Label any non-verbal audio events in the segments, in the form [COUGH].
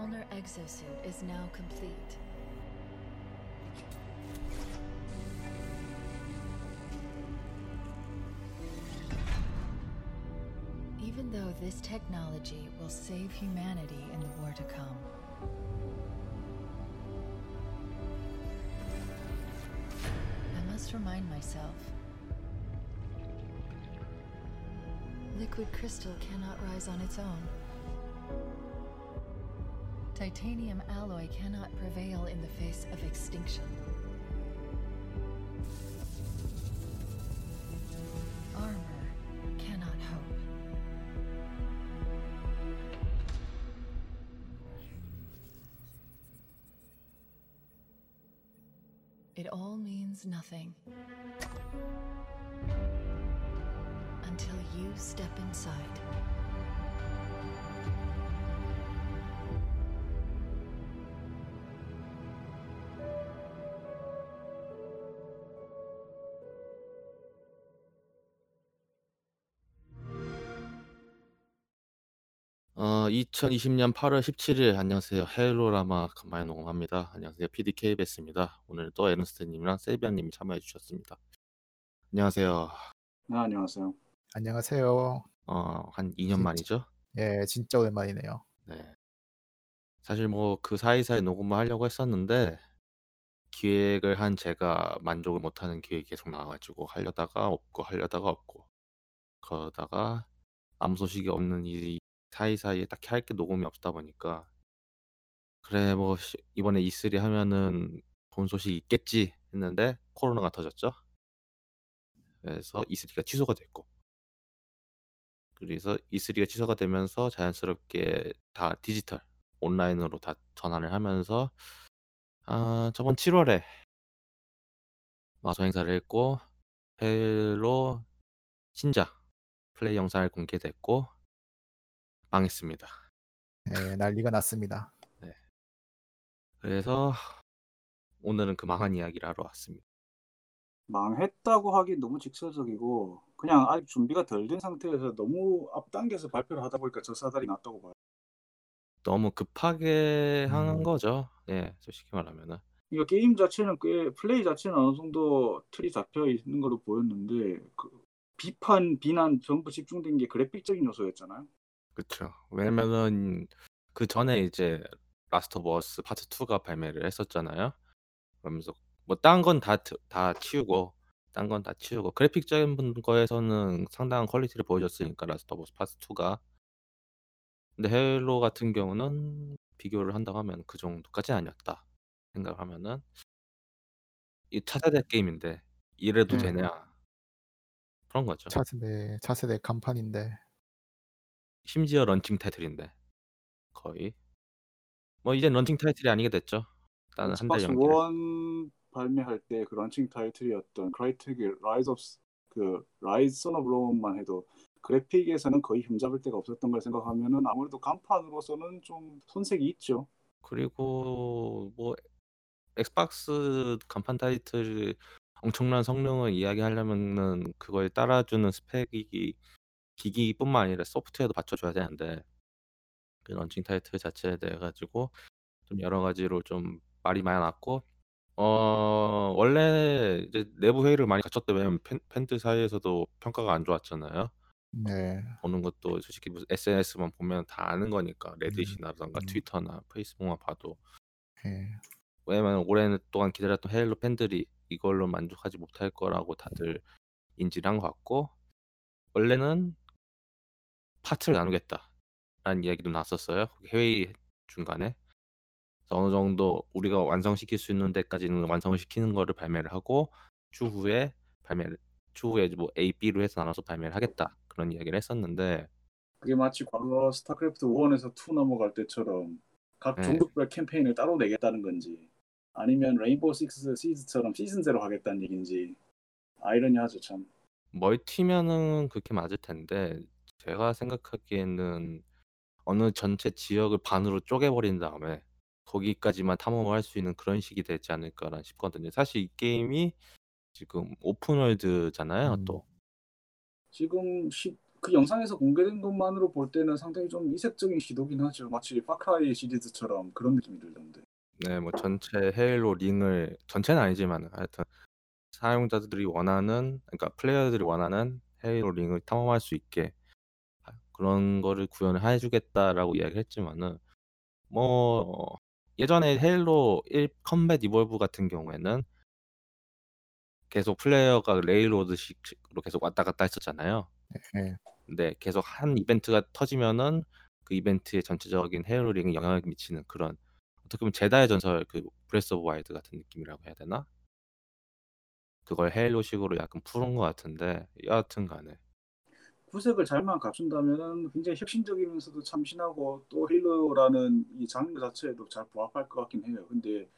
Mjolnir exosuit is now complete. Even though this technology will save humanity in the war to come, I must remind myself liquid crystal cannot rise on its own. Titanium alloy cannot prevail in the face of extinction. Armor cannot hope. It all means nothing until you step inside. 2020년 8월 17일 안녕하세요. 헤일로라마 간만에 녹음합니다. 안녕하세요. PD KBS입니다. 오늘 또 에른스트 님이랑 세비안 님이 참여해 주셨습니다. 안녕하세요. 네, 안녕하세요. 안녕하세요. 어 한 2년 진짜. 만이죠? 예, 진짜 오랜만이네요. 네. 사실 뭐 그 사이사이 녹음을 하려고 했었는데 기획을 한 제가 만족을 못하는 기획이 계속 나와 가지고 하려다가 없고 하려다가 없고 그러다가 아무 소식이 없는 이 사이사이에 딱히 할 게 녹음이 없다 보니까 '그래 뭐 시 이번에 E3 하면은 좋은 소식이 있겠지.' 했는데 코로나가 터졌죠. 그래서 E3가 취소가 됐고 그래서 E3가 취소가 되면서 자연스럽게 다 디지털 온라인으로 다 전환을 하면서 아 저번 7 월에 마소 행사를 했고 헤일로 신작 플레이 영상을 공개됐고 망했습니다. 예, 난리가 났습니다. 그래서 오늘은 그 망한 이야기를 하러 왔습니다. 망했다고 하기 너무 직설적이고 그냥 아직 준비가 덜 된 상태에서 너무 앞당겨서 발표를 하다 보니까 저 사달이 났다고 봐요. 너무 급하게 한 음. 거죠. 예, 솔직히 말하면은. 그러니까 게임 자체는 꽤 플레이 자체는 어느 정도 틀이 잡혀 있는 걸로 보였는데 그 비판, 비난 전부 집중된 게 그래픽적인 요소였잖아요. 그쵸. 왜냐면은 그 전에 이제 라스트 오브 어스 파트 2가 발매를 했었잖아요. 그러면서 뭐 딴 건 다 다 치우고 딴 건 다 치우고 그래픽적인 분 거에서는 상당한 quality를 보여줬으니까 라스트 오브 어스 파트 2가. 근데 헤일로 같은 경우는 비교를 한다고 하면 그 정도까지는 아니었다 생각을 하면은 이 차세대 게임인데 이래도 음. 되냐. 그런 거죠. 차세대 차세대 간판인데 심지어 런칭 타이틀인데 거의. 뭐 이젠 런칭 타이틀이 아니게 됐죠. 일단은 한 달 엑스박스. 원 발매할 때 그 런칭 타이틀이었던 크라이텍의 라이즈 오브 그 라이즈 선 오브 롬만 해도 그래픽에서는 거의 흠잡을 데가 없었던 걸 생각하면은 아무래도 간판으로서는 좀 손색이 있죠. 그리고 뭐 엑스박스 간판 타이틀 엄청난 성능을 이야기하려면은 그거에 따라주는 스펙이 기기뿐만 아니라 소프트웨어도 받쳐줘야 되는데 그 런칭 타이틀 자체에 대해 가지고 좀 여러 가지로 좀 말이 많았고 어 원래 이제 내부 회의를 많이 거쳤대 왜냐면 팬 팬들 사이에서도 평가가 안 좋았잖아요. 네. 보는 것도 솔직히 무슨 SNS만 보면 다 아는 거니까 음. 레딧이라든가 음. 트위터나 페이스북만 봐도. 예. 왜냐면 오랫동안 기다렸던 헤일로 팬들이 이걸로 만족하지 못할 거라고 다들 인지를 한 것 같고 원래는 파트를 나누겠다라는 이야기도 나왔었어요. 회의 중간에. 어느 정도 우리가 완성시킬 수 있는 데까지는 완성을 시키는 거를 발매를 하고 추후에 발매를 추후에 뭐 A, B로 해서 나눠서 발매를 하겠다. 그런 이야기를 했었는데 그게 마치 과거 스타크래프트 1에서 2 넘어갈 때처럼 각 네. 종족별 캠페인을 따로 내겠다는 건지 아니면 레인보우 식스 시즈처럼 시즌제로 하겠다는 얘기인지 아이러니하죠 참. 멀티면은 그렇게 맞을 텐데 제가 생각하기에는 어느 전체 지역을 반으로 쪼개버린 다음에 거기까지만 탐험을 할 수 있는 그런 식이 되지 않을까라 싶거든요. 사실 이 게임이 지금 오픈월드잖아요 음. 또. 지금 시, 그 영상에서 공개된 것만으로 볼 때는 상당히 좀 이색적인 시도긴 하죠. 마치 파크라이 시리즈처럼 그런 느낌이 들던데. 네, 뭐 전체 헤일로 링을 전체는 아니지만 하여튼 사용자들이 원하는 그러니까 플레이어들이 원하는 헤일로 링을 탐험할 수 있게 아, 그런 거를 구현을 해주겠다라고 이야기를 했지만은 뭐 예전에 헤일로 1 컴뱃 이볼브 같은 경우에는 계속 플레이어가 레일로드식으로 계속 왔다 갔다 했었잖아요. 예. 근데 계속 한 이벤트가 터지면은 그 이벤트의 전체적인 헤일로 링에 영향을 미치는 그런 어떻게 보면 젤다의 전설 그 브레스 오브 와일드 같은 느낌이라고 해야 되나? 그걸 헤일로식으로 약간 푸는 것 같은데 여하튼 간에 구색을 잘만 갖춘다면은 굉장히 혁신적이면서도 참신하고 또 헤일로라는 이 장르 자체에도 잘 부합할 것 같긴 해요. 근데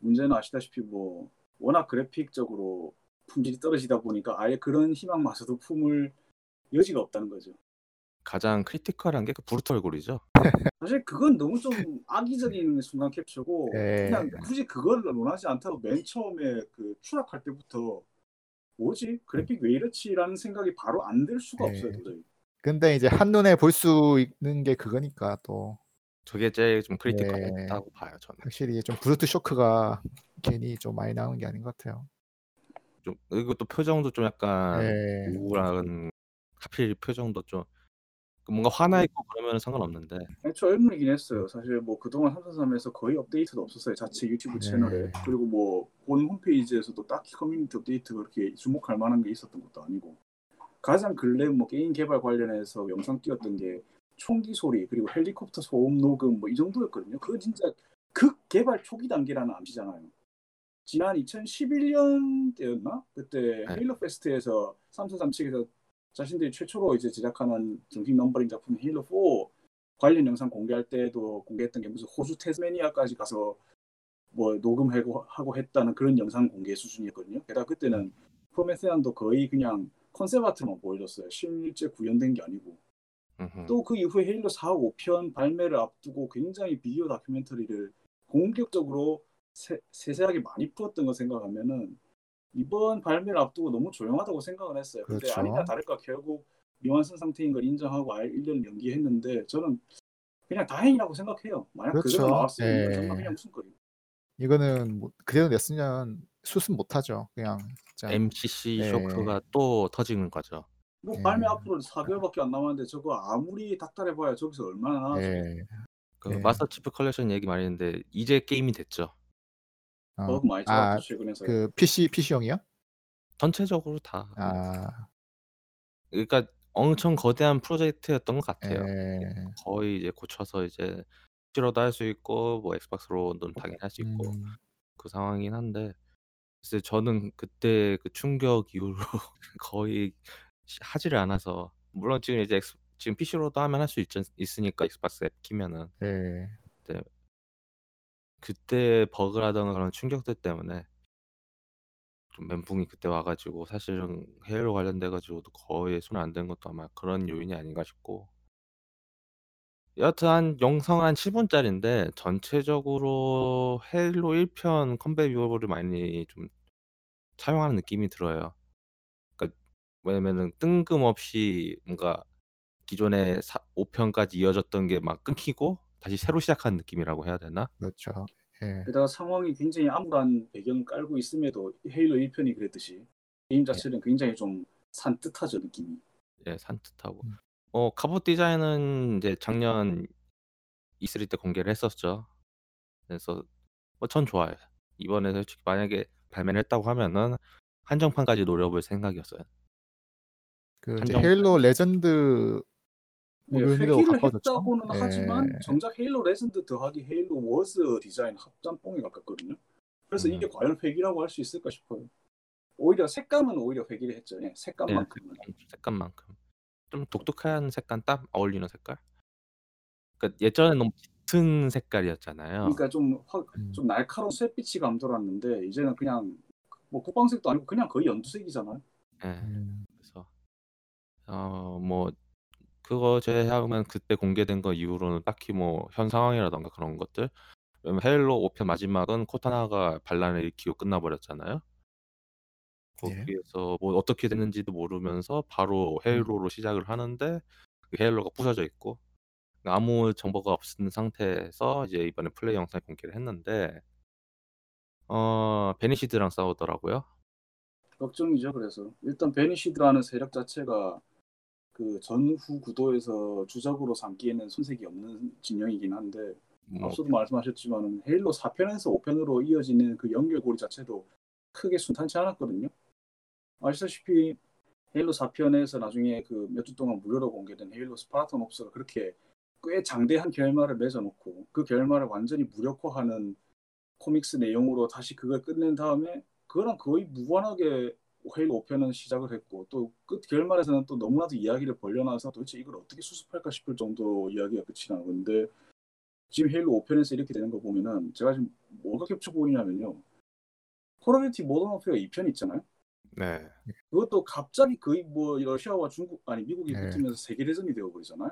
문제는 아시다시피 뭐 워낙 그래픽적으로 품질이 떨어지다 보니까 아예 그런 희망마저도 품을 여지가 없다는 거죠. 가장 critical한 게 그 브루트 얼굴이죠. [LAUGHS] 사실 그건 너무 좀 악의적인 순간 캡처고 예. 그냥 굳이 그걸 원하지 않다고 맨 처음에 그 추락할 때부터 뭐지 그래픽 왜 이렇지라는 생각이 바로 안 들 수가 예. 없어요 도저히. 근데 이제 한 눈에 볼 수 있는 게 그거니까 또 저게 제일 좀 예. critical했다고 봐요 저는. 확실히 좀 브루트 쇼크가 괜히 좀 많이 나오는 게 아닌 것 같아요. 좀 그리고 또 표정도 좀 약간 예. 우울한 하필 표정도 좀 뭔가 화나 있고 그러면 상관없는데 애초 의문이긴 했어요. 사실 뭐 그동안 343에서 거의 업데이트도 없었어요. 자체 유튜브 네. 채널에. 그리고 뭐 본 홈페이지에서도 딱히 커뮤니티 업데이트가 그렇게 주목할 만한 게 있었던 것도 아니고. 가장 근래 뭐 게임 개발 관련해서 영상 띄웠던 게 총기 소리 그리고 헬리콥터 소음 녹음 뭐 이 정도였거든요. 그거 진짜 극 개발 초기 단계라는 암시잖아요. 지난 2011년 때였나? 그때 네. 헤일로 페스트에서 343 측에서 자신들이 최초로 이제 제작하는 정식 넘버링 작품 헤일로 4 관련 영상 공개할 때도 공개했던 게 무슨 호주 태즈메이니아까지 가서 뭐 녹음하고 하고 했다는 그런 영상 공개 수준이었거든요. 게다가 그때는 프로메시안도 거의 그냥 concept art만 보여줬어요. 실제 구현된 게 아니고. 또 그 이후에 헤일로 4, 5편 발매를 앞두고 굉장히 비디오 다큐멘터리를 공격적으로 세, 세세하게 많이 풀었던 거 생각하면은 이번 발매를 앞두고 너무 조용하다고 생각을 했어요. 근데 그렇죠. 아니나 다를까 결국 미완성 상태인 걸 인정하고 아예 1년 연기했는데 저는 그냥 다행이라고 생각해요. 만약 그 그렇죠. 대로 나왔으면 예. 정말 그냥 무슨 거예요. 이거는 뭐 그대로 냈으면 수습 못하죠. 그냥 진짜 MCC 예. 쇼크가 또 터지는 거죠. 뭐 예. 발매 앞으로 4개월밖에 안 남았는데 저거 아무리 닦달해봐야 저기서 얼마나. 예. 그 예. Master Chief Collection 얘기 많이 했는데 이제 게임이 됐죠. 어. 버그 많이 아, 잡았죠 최근에서. 그 PC PC용이요? 전체적으로 다. 아, 그러니까 엄청 거대한 프로젝트였던 것 같아요. 예. 거의 이제 고쳐서 이제 PC로도 할 수 있고 뭐 Xbox로도 당연히 할 수 있고 음, 그 상황이긴 한데 글쎄 저는 그때 그 충격 이후로 [LAUGHS] 거의 시- 하지를 않아서 물론 지금 이제 엑스, 지금 PC로도 하면 할 수 있으니까 Xbox 앱 키면은 예. 그때 버그라던가 그런 충격들 때문에 좀 멘붕이 그때 와 가지고 사실은 Halo 관련돼 가지고도 거의 손 안 댄 것도 아마 그런 요인이 아닌가 싶고 여하튼 한 영상 한 7분짜리인데 전체적으로 Halo 1 편 Combat Evolved를 많이 좀 차용하는 느낌이 들어요. 그러니까 왜냐면은 뜬금없이 뭔가 기존에 5편까지 이어졌던 게 막 끊기고 다시 새로 시작한 느낌이라고 해야 되나? 그렇죠. 예. 게다가 상황이 굉장히 암울한 배경을 깔고 있음에도 헤일로 1편이 그랬듯이 게임 자체는 굉장히 좀 산뜻하죠 느낌이. 예, 산뜻하고. 음. 어, 갑옷 디자인은 이제 작년 E3 때 공개를 했었죠. 그래서 뭐 전 좋아요. 이번에 솔직히 만약에 발매를 했다고 하면은 한정판까지 노려볼 생각이었어요. 그 한정- Halo Legends 네, 의미로 회귀를. 했다고는 예. 하지만 정작 Halo Legends 더하기 Halo Wars 디자인 합짬뽕에 가깝거든요. 그래서 음. 이게 과연 회귀라고 할 수 있을까 싶어요. 오히려 색감은 오히려 회귀를 했죠. 예, 색감만큼은. 색감만큼 좀 독특한 색감 딱 어울리는 색깔. 그러니까 예전에 너무 짙은 색깔이었잖아요. 그러니까 좀, 확, 음. 좀 날카로운 쇳빛이 감돌았는데 이제는 그냥 뭐 국방색도 아니고 그냥 거의 연두색이잖아요. 예. 음, 그래서 어뭐 그거 제외하면 그때 공개된 거 이후로는 딱히 뭐 현 상황이라던가 그런 것들 왜냐면 헤일로 5편 마지막은 코타나가 반란을 일으키고 끝나버렸잖아요. 예. 거기에서 뭐 어떻게 됐는지도 모르면서 바로 음. 헤일로로 시작을 하는데 그 헤일로가 부서져 있고 아무 정보가 없는 상태에서 이제 이번에 플레이 영상을 공개를 했는데 어 베니시드랑 싸우더라고요. 걱정이죠. 그래서 일단 베니시드라는 세력 자체가 그 전후 구도에서 주작으로 삼기에는 손색이 없는 진영이긴 한데 뭐 앞서도 말씀하셨지만 헤일로 4편에서 5편으로 이어지는 그 연결고리 자체도 크게 순탄치 않았거든요. 아시다시피 헤일로 4편에서 나중에 그 몇 주 동안 무료로 공개된 헤일로 스파르탄 옵스가 그렇게 꽤 장대한 결말을 맺어놓고 그 결말을 완전히 무력화하는 코믹스 내용으로 다시 그걸 끝낸 다음에 그거랑 거의 무관하게 헤일로 5편은 시작을 했고 또 끝 결말에서는 또 너무나도 이야기를 벌려놔서 도대체 이걸 어떻게 수습할까 싶을 정도로 이야기가 끝이 나는데 지금 헤일로 5편에서 이렇게 되는 거 보면은 제가 지금 뭐가 겹쳐 보이냐면요. Call of Duty Modern Warfare 2편 있잖아요. 네. 그것도 갑자기 거의 뭐 러시아와 중국 아니 미국이 네. 붙으면서 세계 대전이 되어 버리잖아요.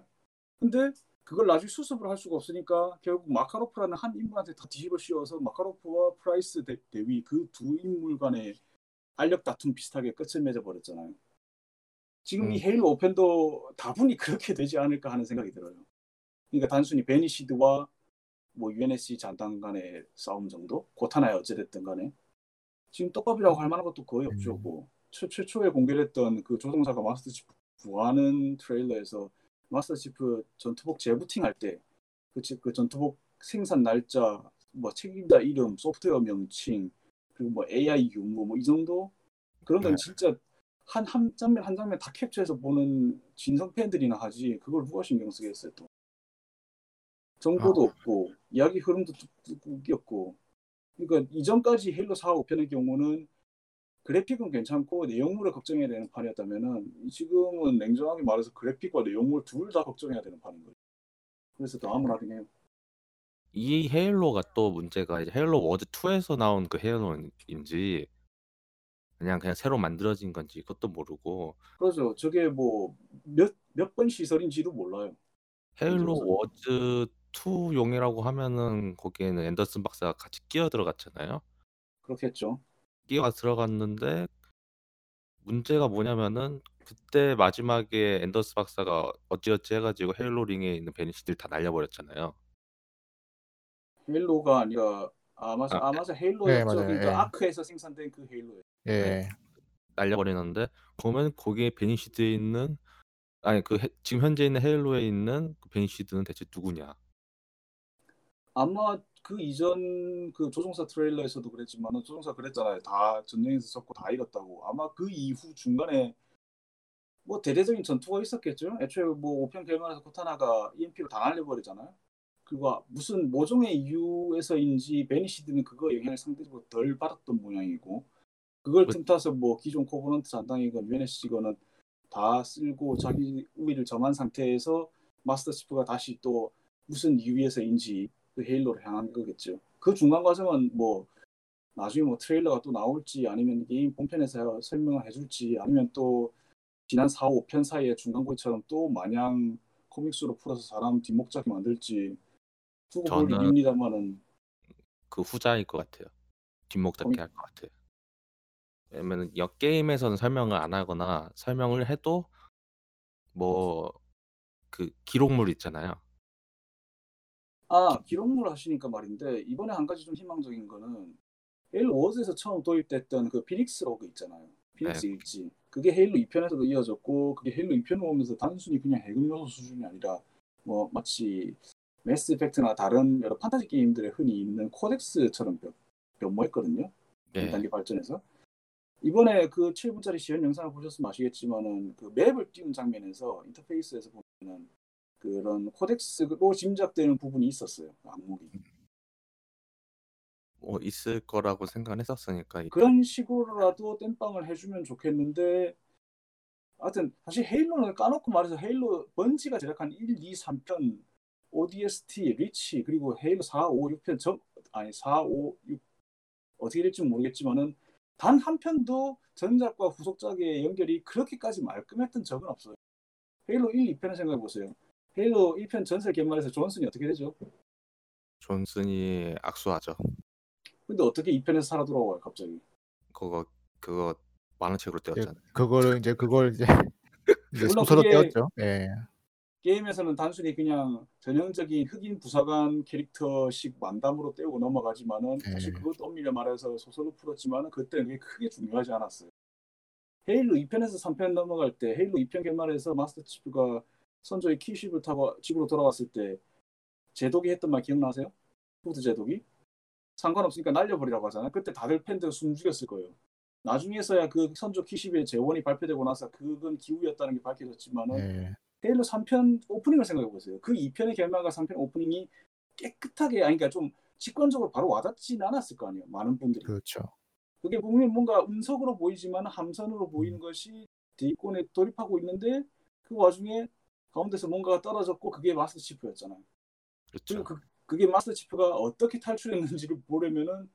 근데 그걸 나중에 수습을 할 수가 없으니까 결국 마카로프라는 한 인물한테 다 뒤집어 씌워서 마카로프와 프라이스 대, 대위 그 두 인물 간의 알력 다툼 비슷하게 끝을 맺어 버렸잖아요. 지금 이 음. Halo 5편도 다분히 그렇게 되지 않을까 하는 생각이 들어요. 그러니까 단순히 베니시드와 뭐 UNSC 잔당 간의 싸움 정도? 고타나야 어찌됐든 간에 지금 떡밥이라고 할 만한 것도 거의 없죠. 음. 뭐 최, 최초에 공개됐던 그 조종사가 마스터 치프 구하는 트레일러에서 마스터 치프 전투복 재부팅 할때 그 그 전투복 생산 날짜, 뭐 책임자 이름, 소프트웨어 명칭, 그리고 뭐 AI 유무 뭐 이 정도 그런 건 네. 진짜 한 한 장면 한 장면 다 캡처해서 보는 진성 팬들이나 하지 그걸 누가 신경 쓰겠어요 또 정보도 아. 없고 이야기 흐름도 뚝뚝이었고 그러니까 이전까지 Halo 4, 5편의 경우는 그래픽은 괜찮고 내용물을 걱정해야 되는 판이었다면은 지금은 냉정하게 말해서 그래픽과 내용물 둘 다 걱정해야 되는 판인 거죠. 그래서 더 암울하긴 해요. 이 Halo가 또 문제가 이제 Halo Wars 2에서 나온 그 Halo인지 그냥 그냥 새로 만들어진 건지 그것도 모르고 그렇죠. 저게 뭐 몇 몇 번 시설인지도 몰라요. Halo Wars 2 용이라고 하면은 거기에는 앤더스 박사가 같이 끼어 들어갔잖아요. 그렇겠죠. 끼어 들어갔는데 문제가 뭐냐면은 그때 마지막에 앤더스 박사가 어찌어찌 해가지고 Halo 링에 있는 Banished 다 날려버렸잖아요. Halo가 아니라 아 맞아 아, 아 Halo였죠. 네, 맞아요. 그러니까 예. Ark에서 생산된 그 Halo예요. 예. 날려버리는데 그러면 거기에 Banished에 있는 아니 그 해- 지금 현재 있는 Halo에 있는 그 Banished는 대체 누구냐? 아마 그 이전 그 조종사 트레일러에서도 그랬지만 조종사 그랬잖아요. 다 전쟁에서 졌고 다 잃었다고. 아마 그 이후 중간에 뭐 대대적인 전투가 있었겠죠. 애초에 뭐 5편 결말에서 코타나가 EMP로 다 날려버리잖아요. 그거 무슨 모종의 이유에서인지 Banished는 그거 영향을 상대적으로 덜 받았던 모양이고 그걸 그- 틈타서 뭐 기존 Covenant 잔당이건 UNSC건은 다 쓸고 자기 우위를 점한 상태에서 Master Chief가 다시 또 무슨 이유에서인지 그 Halo를 향한 거겠죠. 그 중간 과정은 뭐 나중에 뭐 트레일러가 또 나올지 아니면 게임 본편에서 설명을 해줄지 아니면 또 지난 4, 5편 사이에 중간고리처럼 또 마냥 코믹스로 풀어서 사람 뒷목 잡게 만들지 두고 저는- 일입니다만은 그 후자일 것 같아요. 뒷목 잡기 거기- 할것 같아요. 왜냐면 역 게임에서는 설명을 안 하거나 설명을 해도 뭐 그 기록물 있잖아요. 아 기록물 하시니까 말인데 이번에 한 가지 좀 희망적인 거는 헤일로 워즈에서 처음 도입됐던 그 피닉스 로그 있잖아요. 피닉스 네. 일지 그게 헤일로 2편에서도 이어졌고 그게 헤일로 2편을 오면서 단순히 그냥 해금 요소 수준이 아니라 뭐 마치 매스 이펙트나 다른 여러 판타지 게임들에 흔히 있는 코덱스처럼 변- 변모했거든요. 네. 2단계 발전해서 이번에 그 7분짜리 시연 영상을 보셨으면 아시겠지만은 그 맵을 띄운 장면에서 인터페이스에서 보면은 그런 코덱스로 짐작되는 부분이 있었어요. 그 악목이. 뭐 있을 거라고 생각했었으니까 그런 식으로라도 땜빵을 해주면 좋겠는데 하여튼 사실 헤일로는 까놓고 말해서 헤일로 번지가 제작한 1, 2, 3편 ODST, 리치 그리고 헤일로 4, 5, 6편 전 아니 4, 5, 6 어떻게 될지 모르겠지만은 단 한 편도 전작과 후속작의 연결이 그렇게까지 말끔했던 적은 없어요. 헤일로 1, 2편을 생각해 보세요. 헤일로 1편 전설 개말에서 존슨이 어떻게 되죠? 존슨이 악수하죠. 근데 어떻게 2편에서 살아 돌아와요 갑자기? 그거 그거 만화책으로 떼었잖아요. 그거를 이제 그걸 이제 [LAUGHS] 소설로 떼었죠. 예. 게임에서는 단순히 그냥 전형적인 흑인 부사관 캐릭터식 만담으로 떼고 넘어가지만은 사실 예. 그것도 엄밀히 말해서 소설로 풀었지만은 그때는 그게 크게 중요하지 않았어요. 헤일로 2편에서 3편 넘어갈 때 헤일로 2편 결말에서 마스터 치프가 선조의 키쉽을 타고 집으로 돌아왔을 때 제독이 했던 말 기억나세요? 후드 제독이 상관없으니까 날려버리라고 하잖아요. 그때 다들 팬들 숨 죽였을 거예요. 나중에서야 그 선조 키쉽의 재원이 발표되고 나서 그건 기우였다는 게 밝혀졌지만은 예. 헤일로 3편 오프닝을 생각해 보세요. 그 2편의 결말과 3편 오프닝이 깨끗하게 아니 그러니까 좀 직관적으로 바로 와닿진 않았을 거 아니에요. 많은 분들이. 그렇죠. 그게 보면 뭔가 음석으로 보이지만 함선으로 보이는 음. 것이 대입권에 돌입하고 있는데 그 와중에 가운데서 뭔가가 떨어졌고 그게 마스터 치프였잖아요. 그렇죠. 그리고 그, 그게 마스터 치프가 어떻게 탈출했는지를 보려면은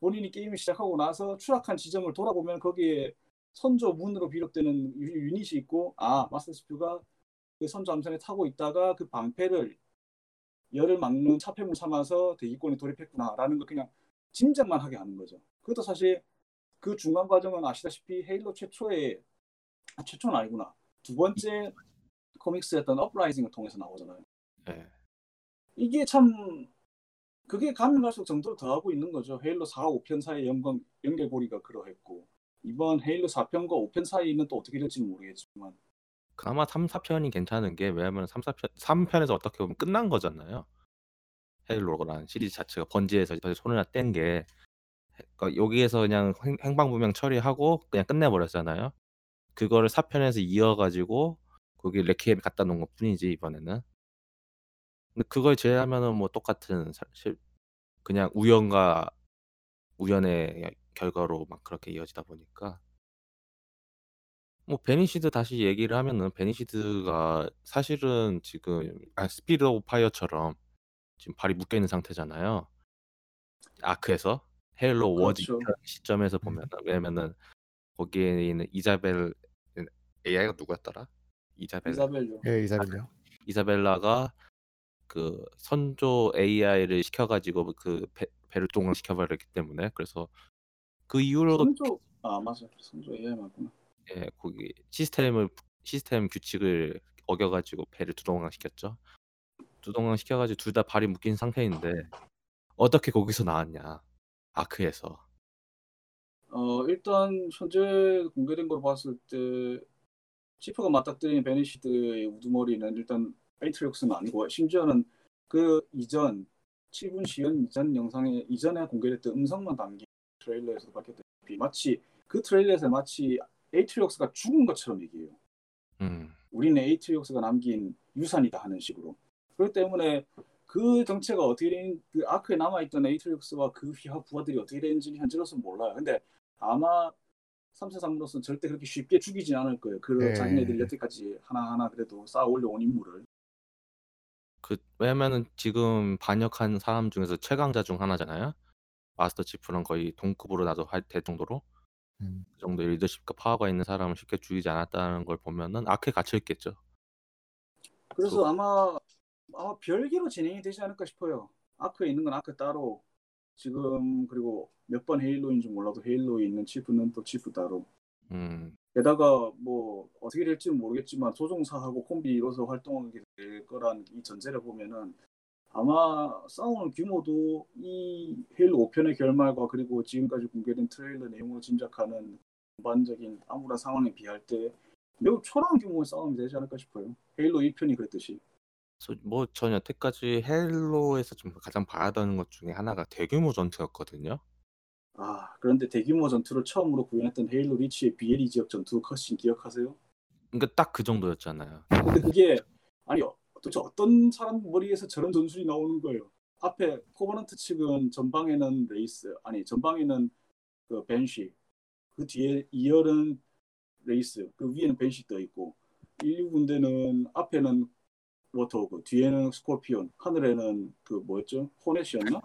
본인이 게임을 시작하고 나서 추락한 지점을 돌아보면 거기에 선조 문으로 비롯되는 유- 유닛이 있고 아 마스터 치프가 그 선조 함선에 타고 있다가 그 방패를 열을 막는 차폐물 삼아서 대기권에 돌입했구나라는 걸 그냥 짐작만 하게 하는 거죠. 그것도 사실 그 중간 과정은 아시다시피 헤일로 최초의 아, 최초는 아니구나 두 번째 코믹스였던 업라이징을 통해서 나오잖아요. 예. 이게 참 그게 가면 갈수록 정도를 더하고 있는 거죠. 헤일로 4, 5편 사이의 연관, 연결고리가 그러했고 이번 헤일로 4편과 5편 사이는 또 어떻게 될지는 모르겠지만 그나마 3, 4편이 괜찮은 게 왜냐면 3, 4편 3 편에서 어떻게 보면 끝난 거잖아요. 헤일로라는 시리즈 자체가 번지에서 손을 뗀게 그러니까 여기에서 그냥 행- 행방불명 처리하고 그냥 끝내버렸잖아요. 그거를 4편에서 이어가지고 거기 레퀴엠 갖다 놓은 것 뿐이지 이번에는. 근데 그걸 제외하면은 뭐 똑같은 사실 그냥 우연과 우연의 결과로 막 그렇게 이어지다 보니까 뭐 Banished 다시 얘기를 하면은 Banished가 사실은 지금 아 Spirit of Fire처럼 지금 발이 묶여 있는 상태잖아요. Ark에서 Halo Wars 그렇죠. 2편 시점에서 보면 은 왜냐면은 거기에 있는 이자벨 AI가 누구였더라? 이자벨라. 이사벨요. 예, 이사벨요. 이사벨라가 그 선조 AI를 시켜가지고 그 배, 배를 동강시켜버렸기 때문에 그래서 그 이후로 선조 아 맞아 선조 AI 맞구나. 예, 거기 시스템을 시스템 규칙을 어겨 가지고 배를 두동강 시켰죠. 두동강 시켜 가지고 둘 다 발이 묶인 상태인데 어떻게 거기서 나왔냐? Ark에서. 어 일단 현재 공개된 걸 봤을 때 치프가 맞닥뜨린 Banished의 우두머리는 일단 에이트리옥스는 아니고 심지어는 그 이전 7분 시연 이전 영상에 이전에 공개됐던 음성만 담긴 트레일러에서 밝혔다시피 마치 그 트레일러에서 마치 에이트리옥스가 죽은 것처럼 얘기해요. 음, 우리는 에이트리옥스가 남긴 유산이다 하는 식으로. 그렇기 때문에 그 정체가 어떻게 된, 그 Ark에 남아있던 에이트리옥스와 그 휘하 부하들이 어떻게 되는지는 현재로서는 몰라요. 근데 아마 343으로서는 절대 그렇게 쉽게 죽이진 않을 거예요. 그 네. 자기네들이 여태까지 하나하나 그래도 쌓아 올려온 인물을. 그 왜냐면은 지금 반역한 사람 중에서 최강자 중 하나잖아요. 마스터 치프랑 거의 동급으로 나도 할 될 정도로 음. 그 정도 의 리더십과 파워가 있는 사람을 쉽게 죽이지 않았다는 걸 보면은 아크에 갇혀 있겠죠. 그래서 그- 아마 아마 별개로 진행이 되지 않을까 싶어요. 아크에 있는 건 아크 따로 지금 그리고 몇 번 헤일로인지 몰라도 헤일로에 있는 치프는 또 치프 따로. 음, 게다가 뭐 어떻게 될지는 모르겠지만 조종사하고 콤비 이뤄서 활동하게 될 거란 이 전제를 보면은 아마 싸우는 규모도 이 헤일로 5편의 결말과 그리고 지금까지 공개된 트레일러 내용으로 짐작하는 전반적인 아무런 상황에 비할 때 매우 초라한 규모의 싸움이 되지 않을까 싶어요. 헤일로 1편이 그랬듯이. 뭐 전 여태까지 헤일로에서 좀 가장 봐야 되는 것 중에 하나가 대규모 전투였거든요. 아 그런데 대규모 전투를 처음으로 구현했던 헤일로 리치의 비에리 지역 전투 cut scene 기억하세요? 그러니까 딱 그 정도였잖아요. 근데 그게 아니 도대체 어떤 사람 머리에서 저런 전술이 나오는 거예요. 앞에 코버넌트 측은 전방에는 레이스 아니 전방에는 그 벤시 그 뒤에 2열은 레이스 그 위에는 벤시 떠 있고 1, 2 군대는 앞에는 워트호그 뒤에는 스콜피온 하늘에는 그 뭐였죠 호넷이었나?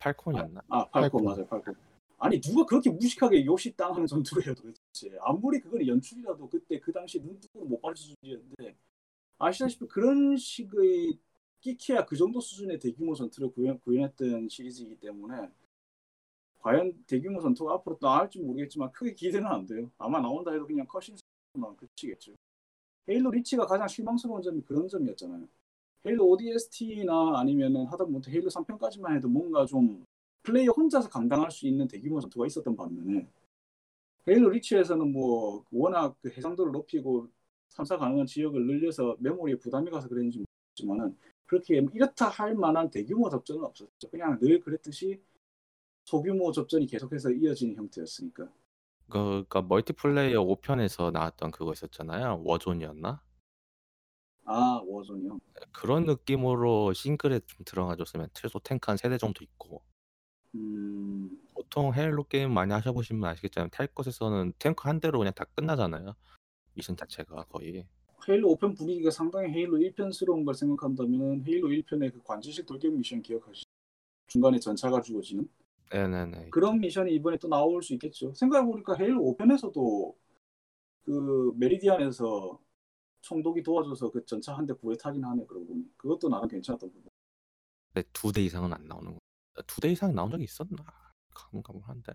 팔콘이었나? 아 팔콘 팔콘. 맞아요 팔콘 아니 누가 그렇게 무식하게 요시 땅 하는 전투를 해요 도대체 아무리 그건 연출이라도 그때 그 당시 눈뜨고 못 봐줄 수준이었는데 아시다시피 그런 식의 끼케야 그 정도 수준의 대규모 전투를 구현, 구현했던 시리즈이기 때문에 과연 대규모 전투가 앞으로 나올지 모르겠지만 크게 기대는 안 돼요. 아마 나온다 해도 그냥 컷신만 그치겠죠. 헤일로 리치가 가장 실망스러운 점이 그런 점이었잖아요. 헤일로 ODST나 아니면은 하다못해 헤일로 3편까지만 해도 뭔가 좀 플레이어 혼자서 감당할 수 있는 대규모 전투가 있었던 반면에 헤일로 리치에서는 뭐 워낙 그 해상도를 높이고 탐사 가능한 지역을 늘려서 메모리에 부담이 가서 그랬는지 모르겠지만은 그렇게 이렇다 할 만한 대규모 접전은 없었죠. 그냥 늘 그랬듯이 소규모 접전이 계속해서 이어지는 형태였으니까. 그, 그러니까 멀티플레이어 5편에서 나왔던 그거 있었잖아요. 워존이었나? 아 워존이요. 그런 느낌으로 싱글에 좀 들어가줬으면 최소 탱크 한 세 대 정도 있고 음, 보통 헤일로 게임 많이 하셔보시면 아시겠지만 탈 것에서는 탱크 한 대로 그냥 다 끝나잖아요. 미션 자체가 거의. 헤일로 5편 분위기가 상당히 헤일로 1편스러운 걸 생각한다면 헤일로 1편의 그 관지식 돌격 미션 기억하시죠? 중간에 전차가 죽어지는 네네네. 그런 미션이 이번에 또 나올 수 있겠죠. 생각해보니까 헤일로 5편에서도 그 메리디안에서 총독이 도와줘서 그 전차 한 대 구해 타긴 하네 그러고 보니 그것도 나름 괜찮았던 부분. 근데 두 대 이상은 안 나오는 거. 두대 이상 나온 적이 있었나? 가물가물한데.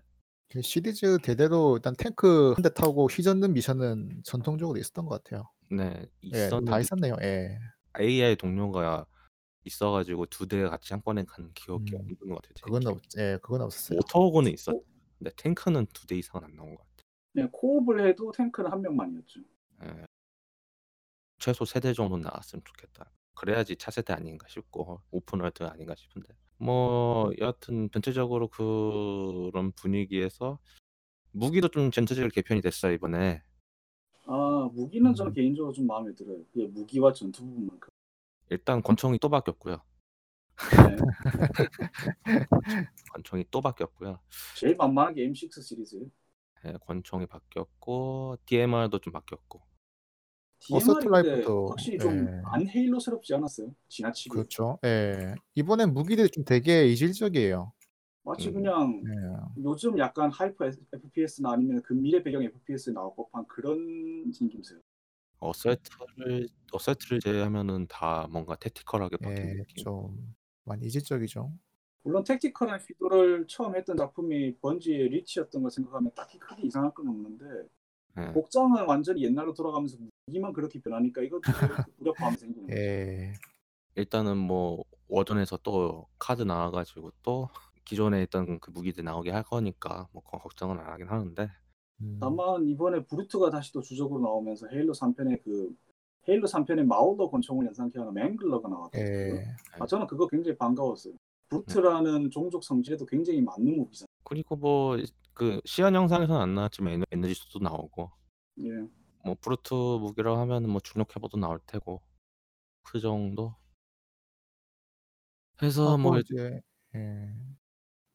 그 시리즈 대대로 일단 탱크 한 대 타고 휘젓는 미션은 전통적으로 있었던 것 같아요. 네 예, 있었는데 다 있었네요. 예. AI 동료가 있어가지고 두 대 같이 한 번에 간 기억이 음, 없는 것 같아요. 제 그건. 없, 예, 그건 없었어요. 워트호그는 있었. 어? 근데 탱크는 두 대 이상은 안 나온 것 같아. 네, co-op을 해도 탱크는 한 명만이었죠. 예. 최소 세 대 정도 나왔으면 좋겠다. 그래야지 차세대 아닌가 싶고 open world 아닌가 싶은데 뭐 여하튼 전체적으로 그런 분위기에서 무기도 좀 전체적으로 개편이 됐어요 이번에 아 무기는 저는 음. 개인적으로 좀 마음에 들어요. 그게 무기와 전투 부분만큼. 일단 권총이 또 바뀌었고요 네. [LAUGHS] 권총이 또 바뀌었고요 제일 만만한 게 M6 시리즈예요. 예, 권총이 바뀌었고 DMR도 좀 바뀌었고 어서트 DMR인데 라이프도, 확실히 좀 예. 안 헤일로스럽지 않았어요? 지나치게. 그렇죠. 예. 이번엔 무기들이 좀 되게 이질적이에요. 마치 음. 예. 요즘 약간 hyper FPS나 아니면 그 미래 배경 FPS에 나올 법한 그런 생김새요. assault를 assault를 제외하면은 다 뭔가 tactical하게 바뀐 예, 느낌 좀 많이 이질적이죠. 물론 tactical한 시도를 처음 했던 작품이 번지의 리치였던 걸 생각하면 딱히 크게 이상할 건 없는데 예. 복장은 완전히 옛날로 돌아가면서 무기만 그렇게 변하니까 이것도 무력감이 [LAUGHS] 생기는 거죠. 예. 일단은 뭐 워전에서 또 카드 나와가지고 또 기존에 있던 그 무기들 나오게 할 거니까 뭐 그건 걱정은 안 하긴 하는데 음, 다만 이번에 브루트가 다시 또 주적으로 나오면서 헤일로 3편의 그 헤일로 3편의 마우더 권총을 연상케 하는 맹글러가 나왔거든요. 예. 아, 저는 그거 굉장히 반가웠어요. 브루트라는 종족 성질에도 굉장히 맞는 무기잖아요. 그리고 뭐 그 시연 영상에서는 안 나왔지만 에너- 에너지수도 나오고 예. 뭐 브루트 무기라고 하면 뭐 중력 해보도 나올 테고 그 정도 해서 하고 뭐 이제 예.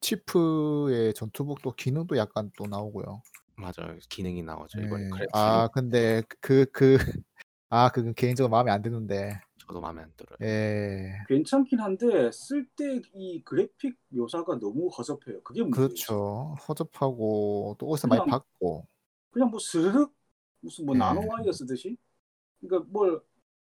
치프의 전투복도 기능도 약간 또 나오고요. 맞아요 기능이 나오죠 이번에 예. 그래 아 근데 그 그 [LAUGHS] 아 그건 개인적으로 마음에 안 드는데. 저도 마음에 안 들어요 예. 괜찮긴 한데 쓸 때 이 그래픽 묘사가 너무 허접해요. 그게 문제예요. 그렇죠. 허접하고 또 어디서 많이 그냥- 봤고. 그냥 뭐 스르륵 무슨 뭐 네. 나노 와이어 쓰듯이 그러니까 뭘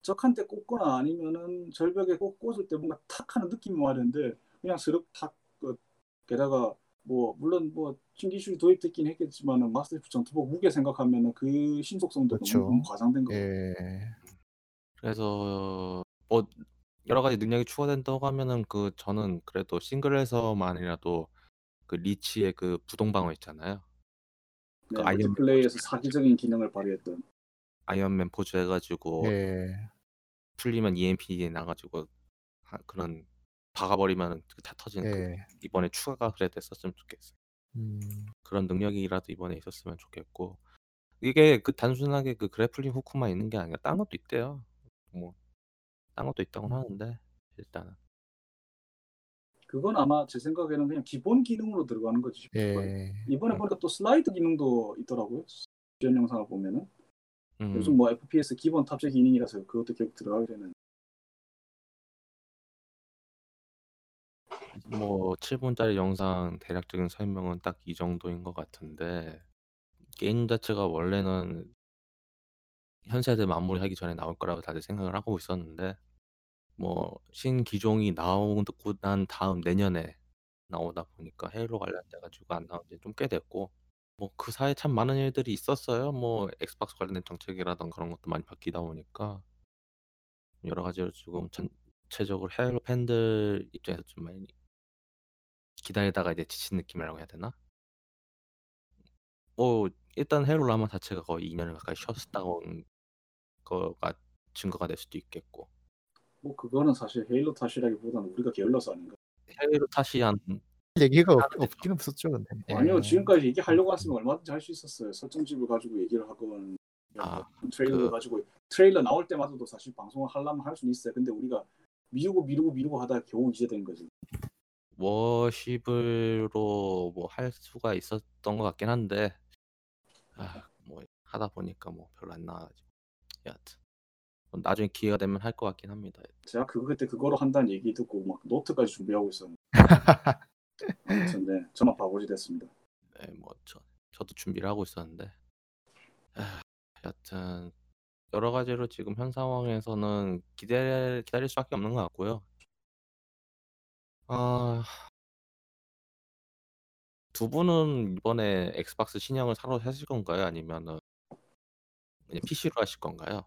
적한테 꽂거나 아니면은 절벽에 꼭 꽂을 때 뭔가 탁 하는 느낌이 와야 되는데 그냥 스르륵 탁 그, 게다가 뭐 물론 뭐 신기술이 도입됐긴 했겠지만은 마스터 전투복 무게 생각하면은 그 신속성도 그렇죠. 너무, 너무 과장된 거. 예. 그래서 뭐 여러 가지 능력이 추가된다고 하면은 그 저는 그래도 싱글에서만이라도 그 리치의 그 부동 방어 있잖아요. 네, 아이언맨 멀티플레이에서 사기적인 기능을 발휘했던. 아이언맨 포즈 해가지고 예. 풀리면 EMP 나가지고 하- 그런 박아버리면 다 터지는 그 예. 이번에 추가가 그래 됐었으면 좋겠어요. 음. 그런 능력이라도 이번에 있었으면 좋겠고 이게 그 단순하게 그 그래플링 후크만 있는 게 아니라 딴 것도 있대요. 뭐딴 것도 있다고 하는데 일단은 그건 아마 제 생각에는 그냥 기본 기능으로 들어가는 거지 싶어요. 예. 이번에 보니까 또 슬라이드 기능도 있더라고요. 지원 영상을 보면은 음, 요즘 뭐 FPS 기본 탑재 기능이라서 그것도 계속 들어가게 되는. 뭐 7분짜리 영상 대략적인 설명은 딱 이 정도인 것 같은데 게임 자체가 원래는 현 세대 마무리하기 전에 나올 거라고 다들 생각을 하고 있었는데 뭐 신기종이 나오고 난 다음 내년에 나오다 보니까 헤일로 관련돼 가지고 안 나온 지 좀 꽤 됐고 뭐 그 사이에 참 많은 일들이 있었어요. 뭐 엑스박스 관련된 정책이라든가 그런 것도 많이 바뀌다 보니까 여러 가지로 지금 전체적으로 헤일로 팬들 입장에서 좀 많이 기다리다가 이제 지친 느낌이라고 해야 되나? 뭐 일단 헤일로 라마 자체가 거의 2년을 가까이 쉬었다는 거가 증거가 될 수도 있겠고 뭐 그거는 사실 헤일로 탓이라기보다는 우리가 게을러서 아닌가. 헤일로 탓이 한 얘기가 없, 없긴 없었죠 근데. 예. 아니요 지금까지 얘기하려고 했으면 얼마든지 할 수 있었어요. 설정집을 가지고 얘기를 하건 아, 트레일러 그- 가지고 트레일러 나올 때마다도 사실 방송을 하려면 할 수는 있어요. 근데 우리가 미루고 미루고 미루고 하다가 겨우 이제 된 거지. 워십으로 뭐 할 수가 있었던 것 같긴 한데 아, 뭐 하다 보니까 뭐 별로 안 나와가지고 여하튼 뭐 나중에 기회가 되면 할 것 같긴 합니다. 제가 그거 그때 그거로 한다는 얘기 듣고 막 노트까지 준비하고 있었는데 [LAUGHS] 아무튼 네 저만 바보지 됐습니다. 네, 뭐 저, 저도 준비를 하고 있었는데 아, 여하튼 여러 가지로 지금 현 상황에서는 기대 기다릴 수밖에 없는 것 같고요. 아, 두 분은 이번에 엑스박스 신형을 사러 하실 건가요? 아니면은 그냥 PC로 하실 건가요?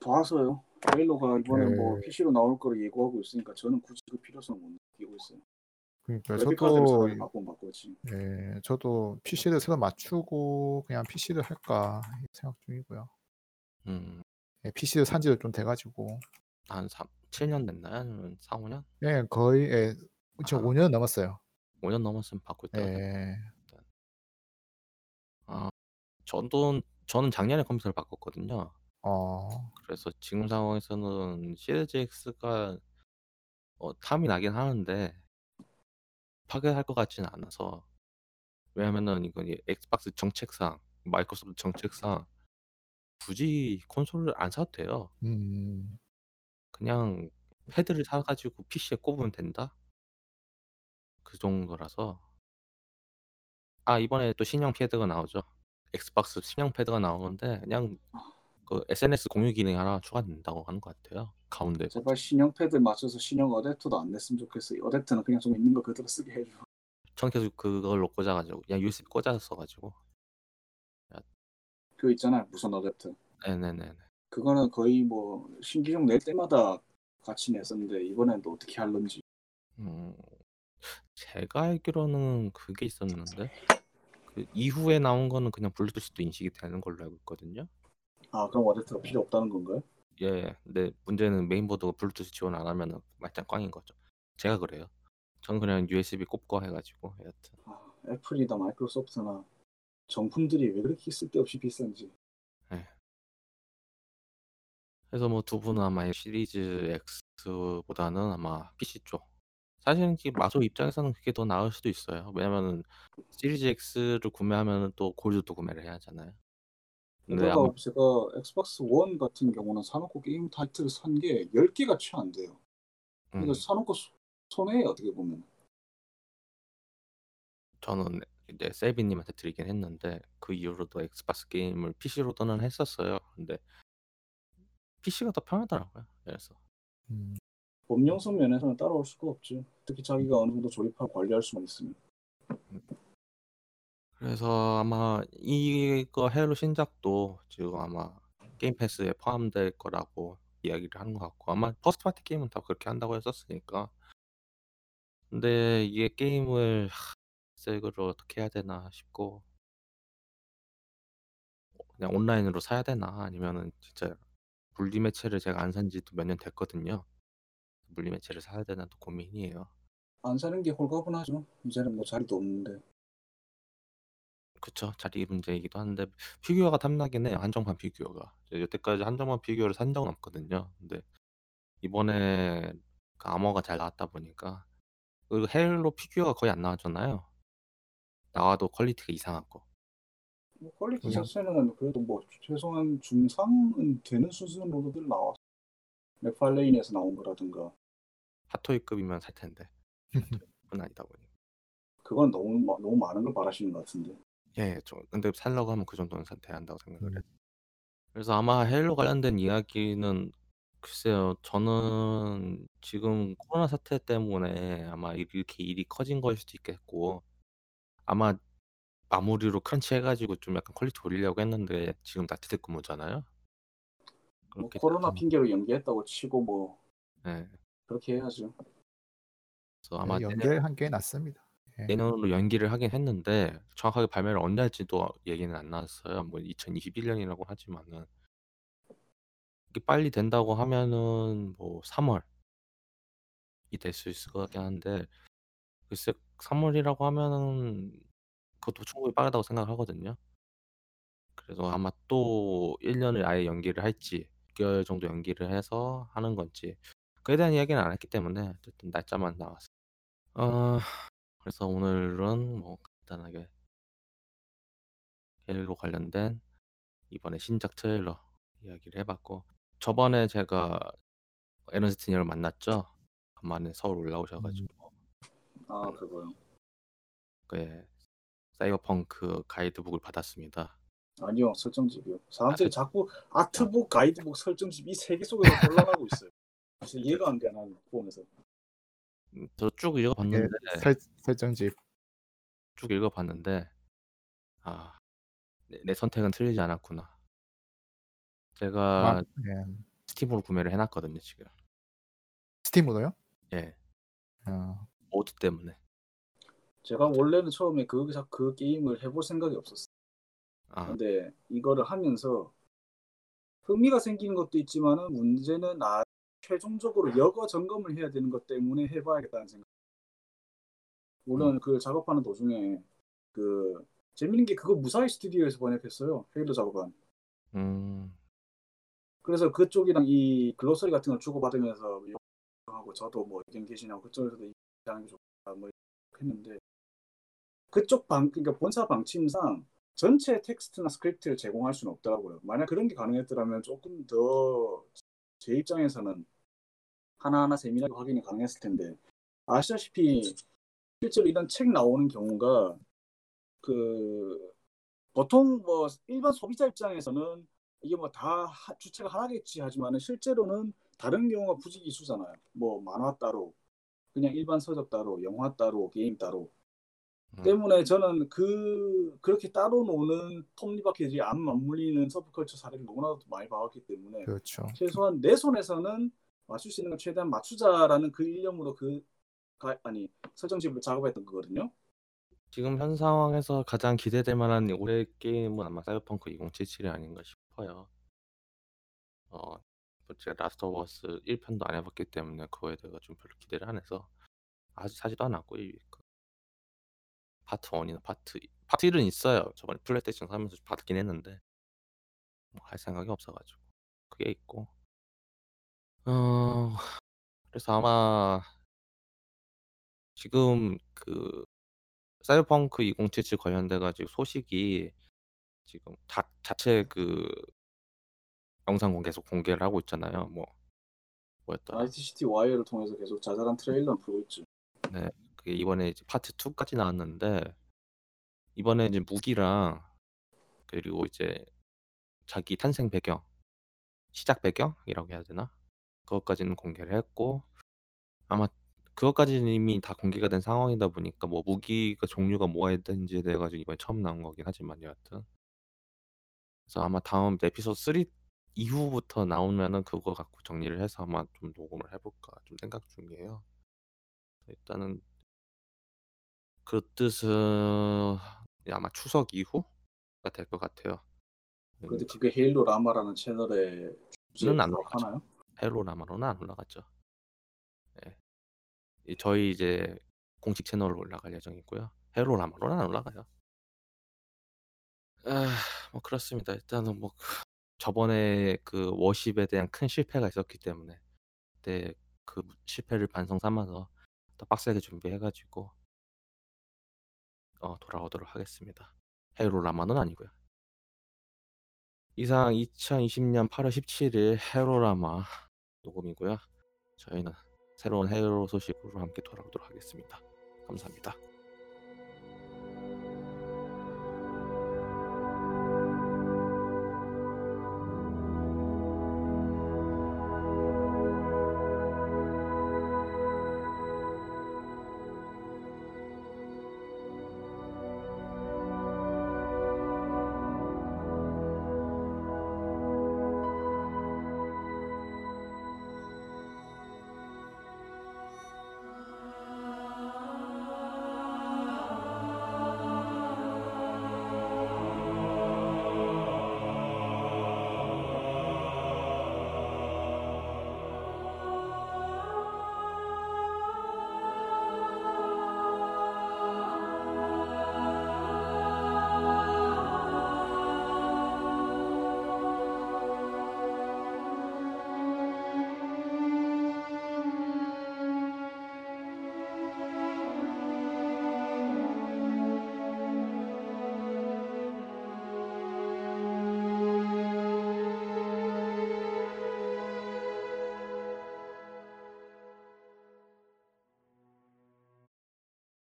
봐서요. 트레일러가 이번에 네. 뭐 PC로 나올 거를 예고하고 있으니까 저는 굳이 그 필요성을 못 느끼고 있어요. 그러니까 저도 바꾸면 바꾸지. 예, 저도 PC를 새로 맞추고 그냥 PC를 할까 생각 중이고요. 음, 예, PC를 산 지도 좀 돼가지고 한 3, 7년 됐나요? 아니면 4, 5년? 예, 거의 예, 지금 아. 5년 넘었어요. 5년 넘었으면 바꿀 됐 예, 아, 저도 저는 작년에 컴퓨터를 바꿨거든요. 어, 그래서 지금 상황에서는 시리즈 X가 어, 탐이 나긴 하는데 파괴할 것 같지는 않아서 왜냐면은 이건 이 엑스박스 정책상 마이크로소프트 정책상 굳이 콘솔을 안 사도 돼요. 음, 그냥 패드를 사가지고 PC에 꼽으면 된다. 그 정도라서 아 이번에 또 신형 패드가 나오죠. 엑스박스 신형 패드가 나오는데 그냥 그 SNS 공유 기능이 하나 추가된다고 하는 것 같아요. 가운데 제발 신형 패드 맞춰서 신형 어댑터도 안 냈으면 좋겠어요. 어댑터는 그냥 좀 있는 거 그대로 쓰게 해줘. 전 계속 그걸로 꽂아가지고 그냥 USB 꽂아서 써가지고 그 있잖아요. 무선 어댑터. 네네네. 그거는 거의 뭐 신기종 낼 때마다 같이 냈었는데 이번엔 또 어떻게 할런지. 음, 제가 알기로는 그게 있었는데 그 이후에 나온 거는 그냥 블루투스도 인식이 되는 걸로 알고 있거든요. 아 그럼 어댑터가 필요 없다는 건가요? 예, 근데 문제는 메인보드가 블루투스 지원 안 하면은 말짱 꽝인 거죠. 제가 그래요. 저는 그냥 USB 꼽고 해가지고 여하튼 아, 애플이나 마이크로소프트나 정품들이 왜 그렇게 쓸데없이 비싼지. 그래서 뭐 두 분은 아마 시리즈 X보다는 아마 PC 쪽. 사실은 이 마소 입장에서는 그게 더 나을 수도 있어요. 왜냐면은 시리즈 X를 구매하면은 또 골드도 구매를 해야 하잖아요. 근데 게다가 아마 제가 엑스박스 원 같은 경우는 사놓고 게임 타이틀을 산 게 10개가 채 안 돼요. 음, 이거 사놓고 소- 손해예요 어떻게 보면. 저는 이제 세비님한테 드리긴 했는데 그 이후로도 엑스박스 게임을 PC로도는 했었어요. 근데 PC가 더 편하더라고요. 그래서 음, 범용성 면에서는 따라올 수가 없죠. 특히 자기가 어느 정도 조립하고 관리할 수만 있으면. 그래서 아마 이거 헤일로 신작도 지금 아마 게임 패스에 포함될 거라고 이야기를 하는 것 같고 아마 first party 게임은 다 그렇게 한다고 했었으니까. 근데 이게 게임을 하, 색으로 어떻게 해야 되나 싶고. 그냥 온라인으로 사야 되나? 아니면은 진짜 물리 매체를 제가 안 산 지도 몇 년 됐거든요. 물리 매체를 사야 되나 또 고민이에요. 안 사는 게 홀가분하죠. 이제는 뭐 자리도 없는데. 그쵸. 자리 문제이기도 한데 피규어가 탐나긴 해요. 한정판 피규어가. 여태까지 한정판 피규어를 산 적은 없거든요. 근데 이번에 그 아머가 잘 나왔다 보니까 그리고 헤일로 피규어가 거의 안 나왔잖아요. 나와도 퀄리티가 이상하고. 뭐 퀄리티 그냥- 자체는 그래도 뭐 최소한 중상은 되는 수준으로들 나왔어. 맥팔레인에서 나온 거라든가 핫토이급이면 살 텐데. 그건 아니다 보니. 그건 너무 마- 너무 많은 걸 바라시는 것 같은데. 예, 저 근데 살려고 하면 그 정도는 사- 돼야 한다고 생각을 음. 해요. 그래서 아마 헤일로 관련된 이야기는 글쎄요. 저는 지금 코로나 사태 때문에 아마 이렇게 일이 커진 거일 수도 있겠고 아마 마무리로 crunch 해 가지고 좀 약간 퀄리티 올리려고 했는데 지금 다 재택근무잖아요. 뭐 그렇게 코로나 돼서 핑계로 연기했다고 치고 뭐 예. 그렇게 해야죠. 그래서 아마 네, 내년 연결한 게 낫습니다. 예. 내년으로 연기를 하긴 했는데 정확하게 발매를 언제 할지도 얘기는 안 나왔어요. 뭐 2021년이라고 하지만은 이게 빨리 된다고 하면은 뭐 3월이 될 수 있을 것 같긴 한데 글쎄 3월이라고 하면은 그것도 충분히 빠르다고 생각을 하거든요. 그래서 아마 또 1 년을 아예 연기를 할지 6 개월 정도 연기를 해서 하는 건지 그에 대한 이야기는 안 했기 때문에 어쨌든 날짜만 나왔어요. 어 그래서 오늘은 뭐 간단하게 헤일로 관련된 이번에 신작 트레일러 이야기를 해 봤고 저번에 제가 님을 만났죠. 간만에 서울 올라오셔 음. 가지고 아 그거요. 예. 사이버펑크 가이드북을 받았습니다. 아니요 설정집이요. 아 사람들이 설 자꾸 아. 아트북, 가이드북, 설정집 이 3개 속에서 [LAUGHS] 혼란하고 있어요. 그래서 이해가 안돼 나는 보면서. 음저쭉 읽어 예. 봤는데 설 설정집. 쭉 읽어 봤는데 아 내 내 선택은 틀리지 않았구나. 아 제가 예. 스팀으로 구매를 해 놨거든요, 지금. 스팀으로요? 예. 어. 모드 때문에. 제가 원래는 처음에 그자그 게임을 해볼 생각이 없었어요. 아. 근데 이거를 하면서 흥미가 생기는 것도 있지만은 문제는 아 최종적으로 여거 점검을 해야 되는 것 때문에 해 봐야겠다는 생각. 물론 음. 그 작업하는 도중에 그 재밌는 게 그거 무사히 스튜디오에서 번역했어요. 헤일로 작업한. 음. 그래서 그쪽이랑 이 글로서리 같은 걸 주고받으면서 하고 저도 뭐 의견 게시하고 그쪽에서도 이 하는 게 좋다 뭐 했는데 그쪽 방 그러니까 본사 방침상 전체 텍스트나 스크립트를 제공할 수는 없더라고요. 만약 그런 게 가능했더라면 조금 더 제 입장에서는 하나하나 세밀하게 확인이 가능했을 텐데 아시다시피 실제로 이런 책 나오는 경우가 그 보통 뭐 일반 소비자 입장에서는 이게 뭐 다 주체가 하나겠지 하지만은 실제로는 다른 경우가 부지기수잖아요. 뭐 만화 따로, 그냥 일반 서적 따로, 영화 따로, 게임 따로. 음. 때문에 저는 그 그렇게 따로 노는 톱니바퀴들이 안 맞물리는 서브컬처 사례를 너무나도 많이 봐왔기 때문에 그렇죠. 최소한 내 손에서는 맞출 수 있는 걸 최대한 맞추자라는 그 일념으로 그 가, 아니 설정집을 작업했던 거거든요. 지금 현 상황에서 가장 기대될 만한 올해 게임은 아마 사이버펑크 2077이 아닌가 싶어요. 어뭐 제가 라스트 오브 어스 1 편도 안 해 봤기 때문에 그거에 대해서 좀 별로 기대를 안 해서 아직 사지도 않았고 이그 파트 1이나 파트 2 파트 1은 있어요. 저번에 플레이스테이션 사면서 받긴 했는데 뭐 할 생각이 없어 가지고 그게 있고 어 그래서 아마 지금 그 사이버펑크 2077 관련돼 가지고 소식이 지금 자 자체 그 영상을 계속 공개를 하고 있잖아요. 뭐 뭐였더라? ITCT 와이어를 통해서 계속 자잘한 트레일러는 풀고 있죠. 네. 그게 이번에 이제 파트 2까지 나왔는데 이번에 이제 무기랑 그리고 이제 자기 탄생 배경, 시작 배경이라고 해야 되나? 그것까지는 공개를 했고 아마 그것까지는 이미 다 공개가 된 상황이다 보니까 뭐 무기가 종류가 뭐가 있든지에 대해 가지고 이번에 처음 나온 거긴 하지만 여하튼. 그래서 아마 다음 에피소드 3 이후부터 나오면은 그거 갖고 정리를 해서 아마 좀 녹음을 해 볼까 좀 생각 중이에요. 일단은 그 뜻은 아마 추석 이후가 될 것 같아요. 근데 음 그게 헤일로 라마라는 채널에 주제에 는 안. 하나요? 헤일로 라마로는 안 올라갔죠. 예. 이 저희 이제 공식 채널로 올라갈 예정이고요. 헤일로 라마로는 안 올라가요. 아 뭐 그렇습니다. 일단은 뭐그 [LAUGHS] 저번에 그 워십에 대한 큰 실패가 있었기 때문에 그때 그 실패를 반성 삼아서 더 빡세게 준비해 가지고 어 돌아오도록 하겠습니다. 헤일로 라마는 아니고요. 이상 2020년 8월 17일 헤일로 라마 녹음이고요. 저희는 새로운 해외로 소식으로 함께 돌아오도록 하겠습니다. 감사합니다.